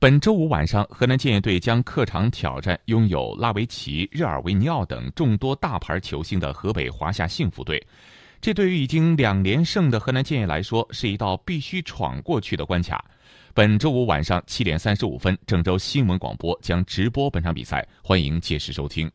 本周五晚上河南建业队将客场挑战拥有拉维奇热尔维尼奥等众多大牌球星的河北华夏幸福队。这对于已经两连胜的河南建业来说是一道必须闯过去的关卡。本周五晚上七点三十五分郑州新闻广播将直播本场比赛欢迎届时收听。